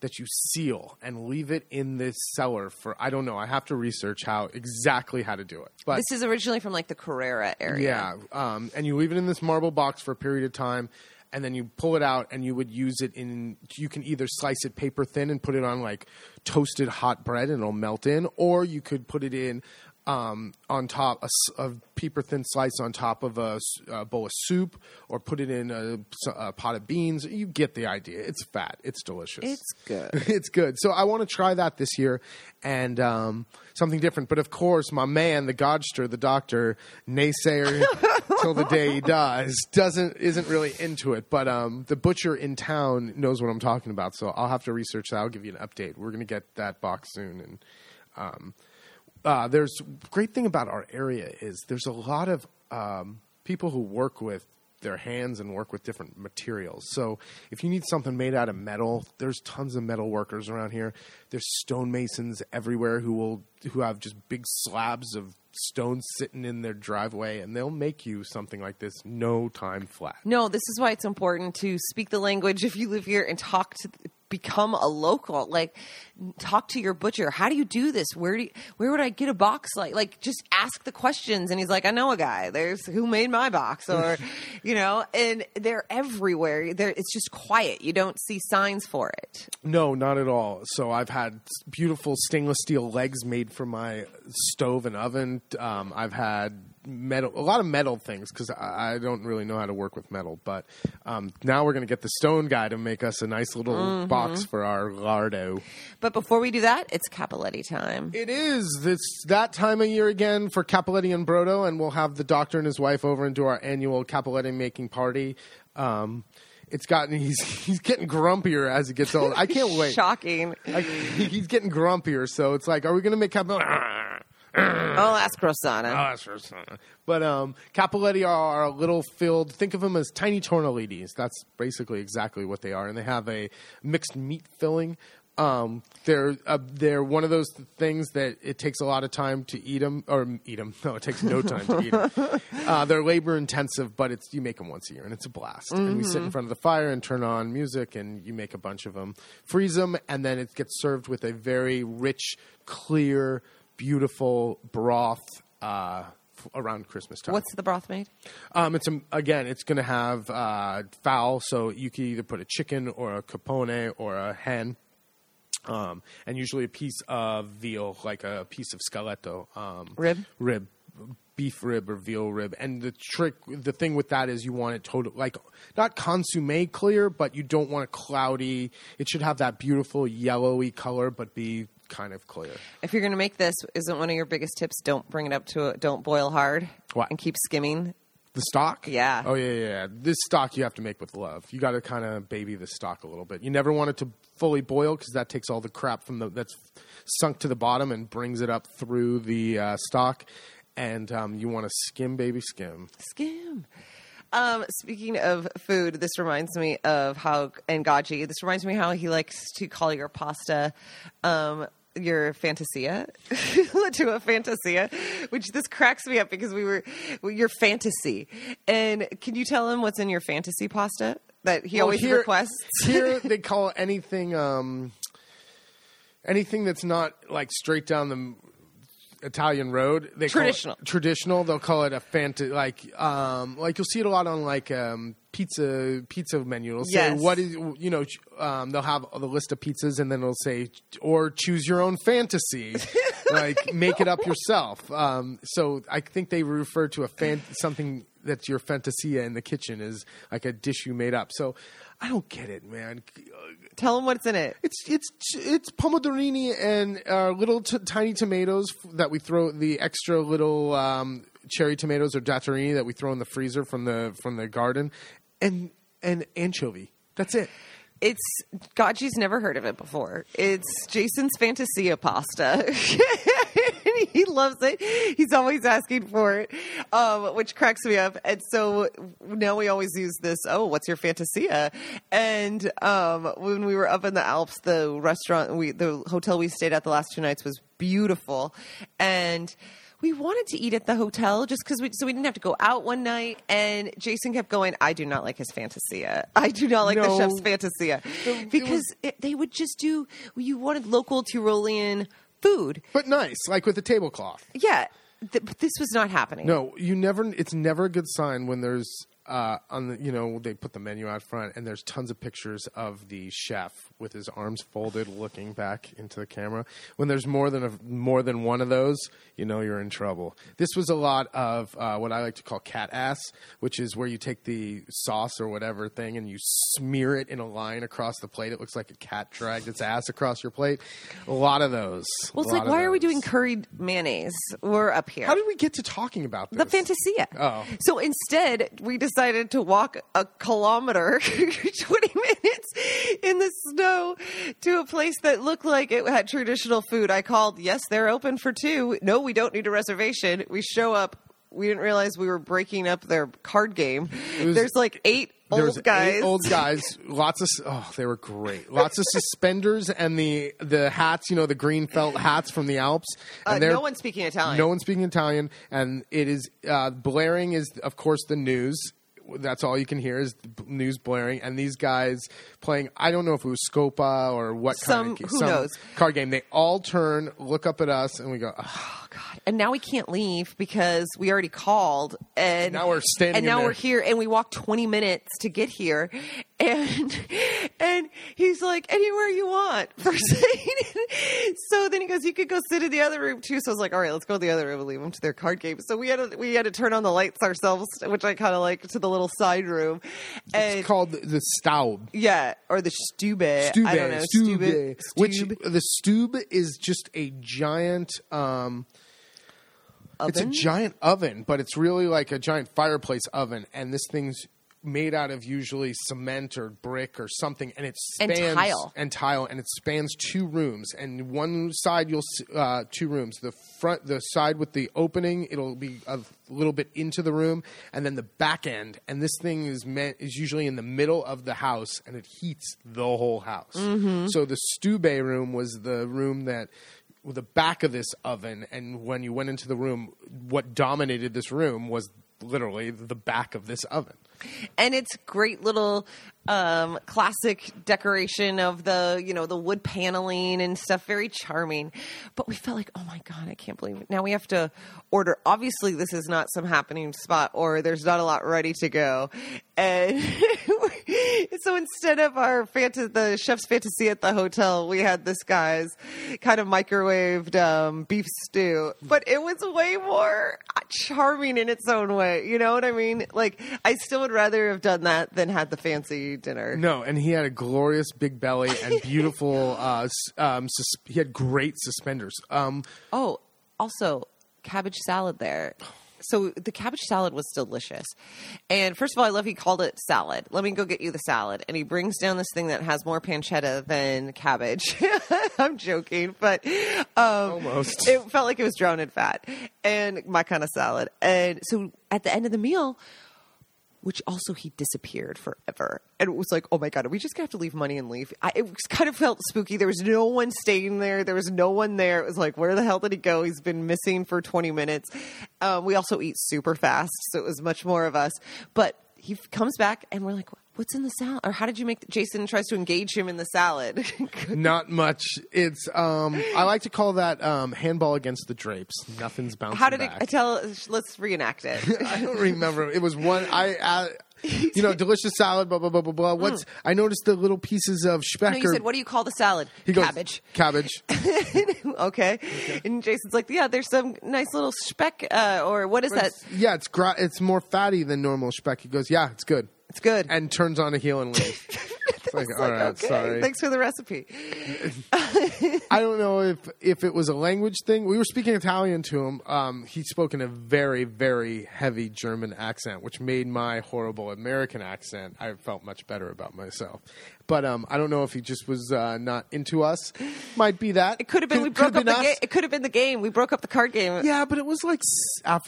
that you seal and leave it in this cellar for I don't know. I have to research how exactly how to do it. But This is originally from like the Carrara area. yeah, um, and you leave it in this marble box for a period of time, and then you pull it out, and you would use it in. You can either slice it paper thin and put it on like toasted hot bread, and it'll melt in, or you could put it in. Um, on top, a, a paper thin slice on top of a bowl of soup, or put it in a pot of beans. You get the idea. It's fat. It's delicious. It's good. [LAUGHS] it's good. So I want to try that this year and um, something different. But of course, my man, the Godster, the doctor, naysayer [LAUGHS] till the day he dies, doesn't isn't really into it. But um, the butcher in town knows what I'm talking about. So I'll have to research that. I'll give you an update. We're gonna get that box soon and. Um, uh, there's great thing about our area is there's a lot of um, people who work with their hands and work with different materials. So if you need something made out of metal, there's tons of metal workers around here. There's stonemasons everywhere who will who have just big slabs of stone sitting in their driveway, and they'll make you something like this no time flat. No, this is why it's important to speak the language if you live here and talk to become a local. Like talk to your butcher. How do you do this? Where do you, where would I get a box like like just ask the questions and he's like, I know a guy. There's who made my box or [LAUGHS] you know, and they're everywhere. They're, it's just quiet. You don't see signs for it. No, not at all. So I've had beautiful stainless steel legs made for my stove and oven. Um, I've had metal, a lot of metal things because I, I don't really know how to work with metal. But um, now we're going to get the stone guy to make us a nice little box for our lardo. But before we do that, it's Cappelletti time. It is. It's that time of year again for Cappelletti and Brodo, and we'll have the doctor and his wife over and do our annual Cappelletti making party. Um, it's gotten [LAUGHS] he's he's getting grumpier as he gets old. I can't wait. [LAUGHS] Shocking. Like, he's getting grumpier, so it's like, are we going to make Cappelletti? I'll ask Rosanna. Oh, that's for son. But um, Cappelletti are a little filled. Think of them as tiny tortellinis. That's basically exactly what they are, and they have a mixed meat filling. Um, they're uh, they're one of those things that it takes a lot of time to eat them or eat them. No, it takes no time to eat them. [LAUGHS] Uh, they're labor intensive, but it's you make them once a year, and it's a blast. And we sit in front of the fire and turn on music, and you make a bunch of them, freeze them, and then it gets served with a very rich, clear, beautiful broth uh, f- around Christmas time. What's the broth made? Um, it's a, again, it's going to have uh, fowl, so you can either put a chicken or a cappone or a hen, um, and usually a piece of veal, like a piece of scaletto, um, Rib? rib, beef rib or veal rib. And the trick, the thing with that is you want it total, like not consomme clear, but you don't want it cloudy. It should have that beautiful yellowy color, but be kind of clear. If you're going to make this, isn't one of your biggest tips? Don't bring it up to a, don't boil hard. What? And keep skimming. The stock? Yeah. Oh yeah, yeah, yeah. This stock you have to make with love. You got to kind of baby the stock a little bit. You never want it to fully boil because that takes all the crap from the that's sunk to the bottom and brings it up through the uh, stock. And um, you want to skim, baby, skim. Skim. Um, speaking of food, this reminds me of how and Gaji. This reminds me how he likes to call your pasta um, your fantasia [LAUGHS] to a fantasia, which this cracks me up because we were your fantasy. And can you tell him what's in your fantasy pasta that he Well, always here- requests? [LAUGHS] here [LAUGHS] they call anything um, anything that's not like straight down the Italian road. They Traditional. traditional. They'll call it a fanta like um, like you'll see it a lot on like um, pizza pizza menu. It'll say Yes. what is you know um, they'll have the list of pizzas and then it'll say or choose your own fantasy. [LAUGHS] like make it up yourself. Um, so I think they refer to a fan something that's your fantasia in the kitchen is like a dish you made up. So I don't get it, man. Tell them what's in it. It's it's it's pomodorini and uh, little t- tiny tomatoes that we throw the extra little um, cherry tomatoes or datterini that we throw in the freezer from the from the garden, and and anchovy. That's it. It's God, she's never heard of it before. It's Jason's Fantasia pasta. [LAUGHS] [LAUGHS] he loves it. He's always asking for it, um, which cracks me up. And so now we always use this. Oh, what's your Fantasia? And um, when we were up in the Alps, the restaurant, we the hotel we stayed at the last two nights was beautiful, and we wanted to eat at the hotel just because we so we didn't have to go out one night. And Jason kept going, "I do not like his Fantasia. I do not like the chef's Fantasia it because was- it, they would just do. You wanted local Tyrolean food, But nice, like with a tablecloth. yeah. Th- but this was not happening. No, you never. It's never a good sign when there's uh, on the you know they put the menu out front and there's tons of pictures of the chef with his arms folded, looking back into the camera. When there's more than a, more than one of those, you know you're in trouble. This was a lot of uh, what I like to call cat ass, which is where you take the sauce or whatever thing and you smear it in a line across the plate. It looks like a cat dragged its ass across your plate. A lot of those. Well, it's like, why are we doing curried mayonnaise? We're up here. How did we get to talking about this? the Fantasia. Oh. So instead, we decided to walk a kilometer, [LAUGHS] 20 minutes in the snow to a place that looked like it had traditional food. I called, yes, they're open for two. No, we don't need a reservation. We show up. We didn't realize we were breaking up their card game. was- There's like eight There old was guys. eight old guys. Lots of oh, they were great. Lots of suspenders and the the hats. You know the green felt hats from the Alps. And Uh, no one's speaking Italian. No one speaking Italian, and it is uh, blaring. Is of course the news. That's all you can hear is the news blaring, and these guys playing. I don't know if it was Scopa or what Some- kind of who knows? card game. They all turn, look up at us, and we go. Oh God! And now we can't leave because we already called, and Now we're standing And now we're here, and we walked twenty minutes to get here, and [LAUGHS] and he's like, anywhere you want [LAUGHS] for saying. so then he goes, you could go sit in the other room too. So I was like, all right, let's go to the other room and leave them to their card game. So we had to we had to turn on the lights ourselves, which I kind of like, to the little side room, and It's called the Staub. yeah, or the stube. Stube, I don't know, stube, stube, which the stube is just a giant. Um, It's a giant oven, but it's really like a giant fireplace oven, and this thing's made out of usually cement or brick or something, and it spans And tile. and tile, and it spans two rooms. And one side you'll uh, two rooms. The front, the side with the opening, it'll be a little bit into the room, and then the back end. And this thing is meant is usually in the middle of the house, and it heats the whole house. Mm-hmm. So the stew bay room was the room that the back of this oven and when you went into the room what dominated this room was literally the back of this oven. And it's great little um, classic decoration of the you know the wood paneling and stuff very charming. But we felt like oh my god i can't believe it. Now we have to order. Obviously this is not some happening spot or there's not a lot ready to go. And [LAUGHS] [LAUGHS] so instead of our fanta- the chef's fantasy at the hotel we had this guy's kind of microwaved um, beef stew. But it was way more charming in its own way. You know what i mean? Like i still would rather have done that than had the fancy dinner. No and he had a glorious big belly and [LAUGHS] beautiful uh, um, sus- he had great suspenders. Um, oh also cabbage salad there [SIGHS] so the cabbage salad was delicious. And first of all i love he called it salad. Let me go get you the salad. And he brings down this thing that has more pancetta than cabbage. [LAUGHS] I'm joking but um, Almost. it felt like it was drowned in fat and my kind of salad. And so at the end of the meal which also he disappeared forever. And it was like, oh my god, are we just gonna have to leave money and leave? I, it was kind of felt spooky. There was no one staying there. There was no one there. It was like, where the hell did he go? He's been missing for twenty minutes. Um, we also eat super fast, so it was much more of us. But he f- comes back, and we're like, what's in the salad? Or how did you make? Jason tries to engage him in the salad. [LAUGHS] not much it's um, i like to call that um, handball against the drapes nothing's bouncing how did back. it? Tell. Let's reenact it. [LAUGHS] I don't remember. It was one. I, I [LAUGHS] you know, delicious salad. Blah blah blah blah blah. What's? I noticed the little pieces of speck. Mm. no, you said, what do you call the salad? he goes, Cabbage. [LAUGHS] Cabbage. [LAUGHS] okay. And Jason's like, yeah, there's some nice little speck, uh, or what is that? Yeah, it's gra- it's more fatty than normal speck. He goes, yeah, it's good. It's good. and turns on a heel and leaves. It's like, all right, okay, sorry. thanks for the recipe. [LAUGHS] I don't know if if it was a language thing. We were speaking Italian to him. Um, he spoke in a very very heavy German accent, which made my horrible American accent. I felt much better about myself. But um, I don't know if he just was uh, not into us. Might be that. It could have been we broke up the game. It could have been the game. We broke up the card game. Yeah, but it was like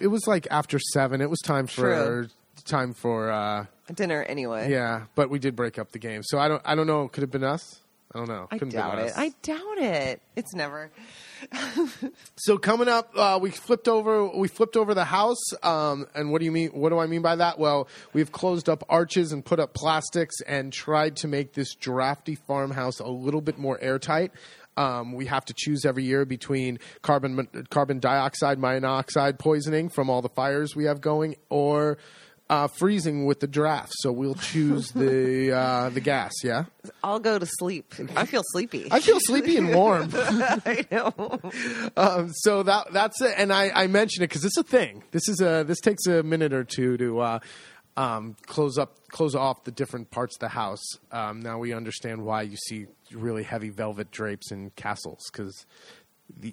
it was like after seven. It was time for. Time for uh, Dinner anyway. yeah. But we did break up the game, so I don't I don't know. Could have been us. I don't know. I Couldn't doubt it. I doubt it. It's never. [LAUGHS] So coming up, uh, we flipped over. We flipped over the house. Um, and what do you mean? What do I mean by that? Well, we've closed up arches and put up plastics and tried to make this drafty farmhouse a little bit more airtight. Um, we have to choose every year between carbon carbon dioxide monoxide poisoning from all the fires we have going, or uh, freezing with the draft. So we'll choose the [LAUGHS] uh, the gas. Yeah, I'll go to sleep. I feel sleepy. I feel sleepy and warm. [LAUGHS] I know. Um, so that that's it, and I, I mention it because it's a thing. This is a this takes a minute or two to uh, um, close up close off the different parts of the house. Um, now we understand why you see really heavy velvet drapes in castles because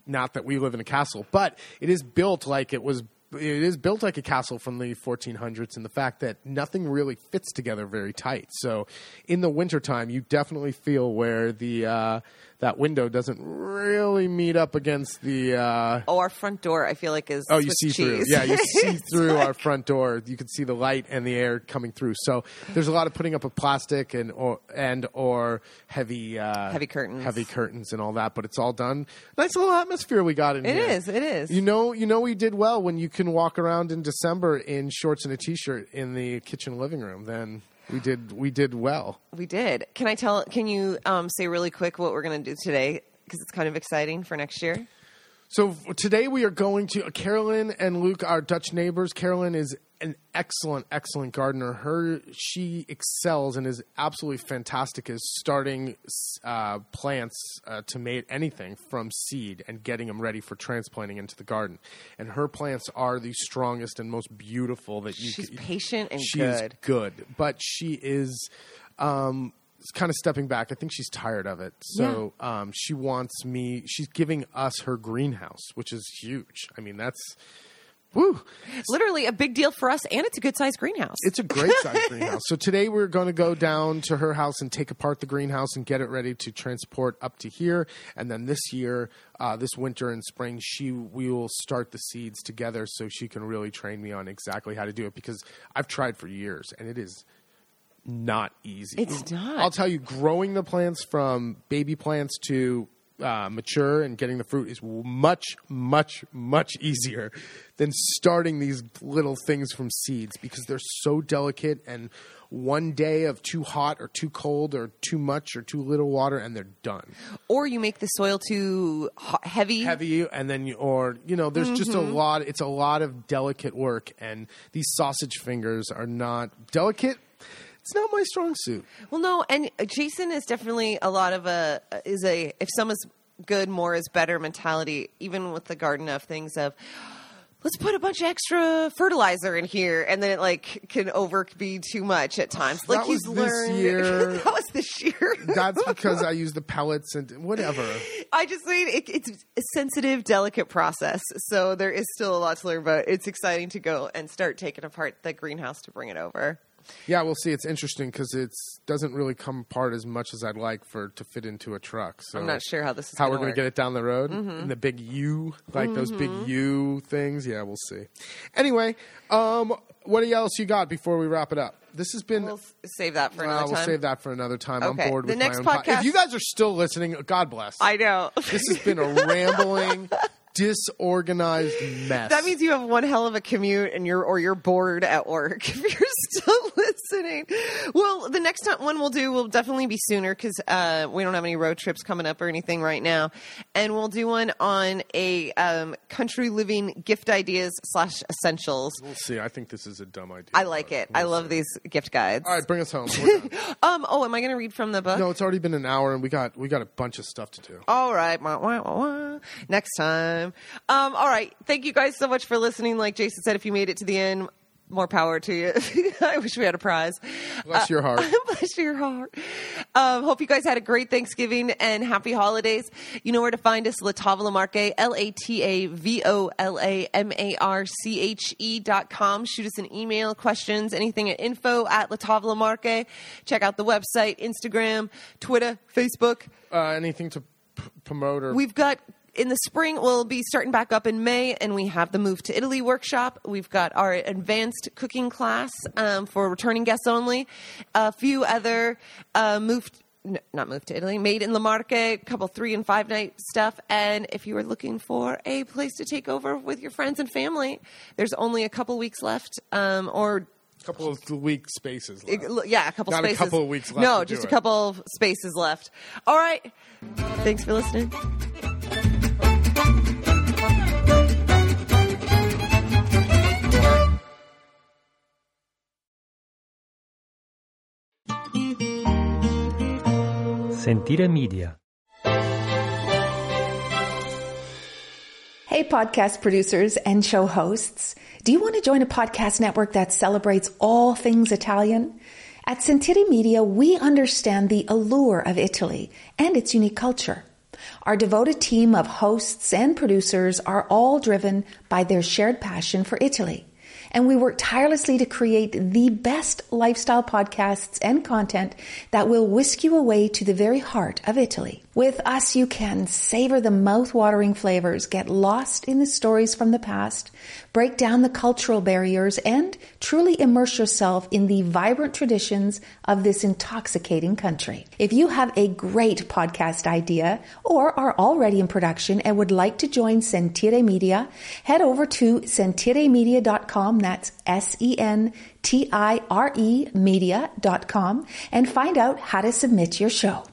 not that we live in a castle, but it is built like it was. It is built like a castle from the 1400s, and the fact that nothing really fits together very tight. So, in the wintertime, you definitely feel where the uh, that window doesn't really meet up against the uh, Oh, our front door. I feel like is Oh, you see through. Yeah, you [LAUGHS] see through like- our front door. You can see the light and the air coming through. So there's a lot of putting up of plastic and or and or heavy uh, Heavy curtains. heavy curtains and all that. But it's all done. Nice little atmosphere we got in It here. is, it is. You know, you know, we did well when you can walk around in December in shorts and a t-shirt in the kitchen living room. Then we did we did well. We did. Can I tell? Can you um, say really quick what we're going to do today? Because it's kind of exciting for next year. So today we are going to Carolyn and Luke, our Dutch neighbors. Carolyn is an excellent, excellent gardener. Her she excels and is absolutely fantastic as starting uh, plants uh, to mate anything from seed and getting them ready for transplanting into the garden. And her plants are the strongest and most beautiful that you. She's could- patient and she's good. good, but she is. Um, kind of stepping back. I think she's tired of it. So um, she wants me. She's giving us her greenhouse, which is huge. I mean, that's woo. Literally a big deal for us, and it's a good sized greenhouse. It's a great size [LAUGHS] greenhouse. So today we're going to go down to her house and take apart the greenhouse and get it ready to transport up to here. And then this year, uh, this winter and spring, she we will start the seeds together so she can really train me on exactly how to do it because I've tried for years and it is not easy. It's not. I'll tell you, growing the plants from baby plants to uh, mature and getting the fruit is much, much, much easier than starting these little things from seeds because they're so delicate. And one day of too hot or too cold or too much or too little water, and they're done. or you make the soil too heavy. Heavy, and then you, or you know, there's just a Mm-hmm. lot. It's a lot of delicate work, and these sausage fingers are not delicate. It's not my strong suit. Well, no, and Jason is definitely a lot of a is a if some is good, more is better mentality. Even with the garden of things of let's put a bunch of extra fertilizer in here, and then it like can over be too much at times. Like That was he's this learned. year. [LAUGHS] that was this year. That's [LAUGHS] because I use the pellets and whatever. I just mean it, it's a sensitive, delicate process. So there is still a lot to learn, but it's exciting to go and start taking apart the greenhouse to bring it over. Yeah, we'll see. It's interesting because it doesn't really come apart as much as I'd like for to fit into a truck. So I'm not sure how this is how we're going to get it down the road in the big U, like those big U things. Yeah, we'll see. Anyway, um, what else you got before we wrap it up? This has been. We'll save that for another we'll time. save that for another time. Okay, I'm bored the with next my own po- podcast- If you guys are still listening, God bless. I know. this has been a rambling, [LAUGHS] disorganized mess. That means you have one hell of a commute and you're or you're bored at work [LAUGHS] if you're still [LAUGHS] listening. Well, the next time one we'll do will definitely be sooner because uh, we don't have any road trips coming up or anything right now, and we'll do one on a um, country living gift ideas slash essentials. We'll see. I think this is a dumb idea. I like it. we'll I love see. these gift guides. All right, bring us home. [LAUGHS] Um. Oh, am I going to read from the book? no, it's already been an hour, and we got we got a bunch of stuff to do. All right. Wah, wah, wah. Next time. Um, all right. Thank you guys so much for listening. Like Jason said, if you made it to the end, more power to you. [LAUGHS] I wish we had a prize. Bless your heart. [LAUGHS] Bless your heart. Um, hope you guys had a great Thanksgiving and happy holidays. You know where to find us, La Tavola Marche, L A T A V O L A M A R C H E dot com. Shoot us an email, questions, anything at info at La Tavola Marche. Check out the website, Instagram, Twitter, Facebook. Uh, anything to p- promote or We've got in the spring, we'll be starting back up in May, and we have the Move to Italy workshop. We've got our advanced cooking class um, for returning guests only. A few other uh, move. n- Not move to Italy, made in La Marche, a couple three and five night stuff. And if you are looking for a place to take over with your friends and family, there's only a couple weeks left, um, or a couple of week spaces left. yeah, a couple spaces. Not a couple of weeks left No, just a couple of spaces left. All right. Thanks for listening. Sentire Media. Hey, podcast producers and show hosts. Do you want to join a podcast network that celebrates all things Italian? At Sentire Media, we understand the allure of Italy and its unique culture. Our devoted team of hosts and producers are all driven by their shared passion for Italy. And we work tirelessly to create the best lifestyle podcasts and content that will whisk you away to the very heart of Italy. With us, you can savor the mouth-watering flavors, get lost in the stories from the past, break down the cultural barriers, and truly immerse yourself in the vibrant traditions of this intoxicating country. If you have a great podcast idea or are already in production and would like to join Sentire Media, head over to sentiremedia.com. That's S-E-N T-I-R-E media.com and find out how to submit your show.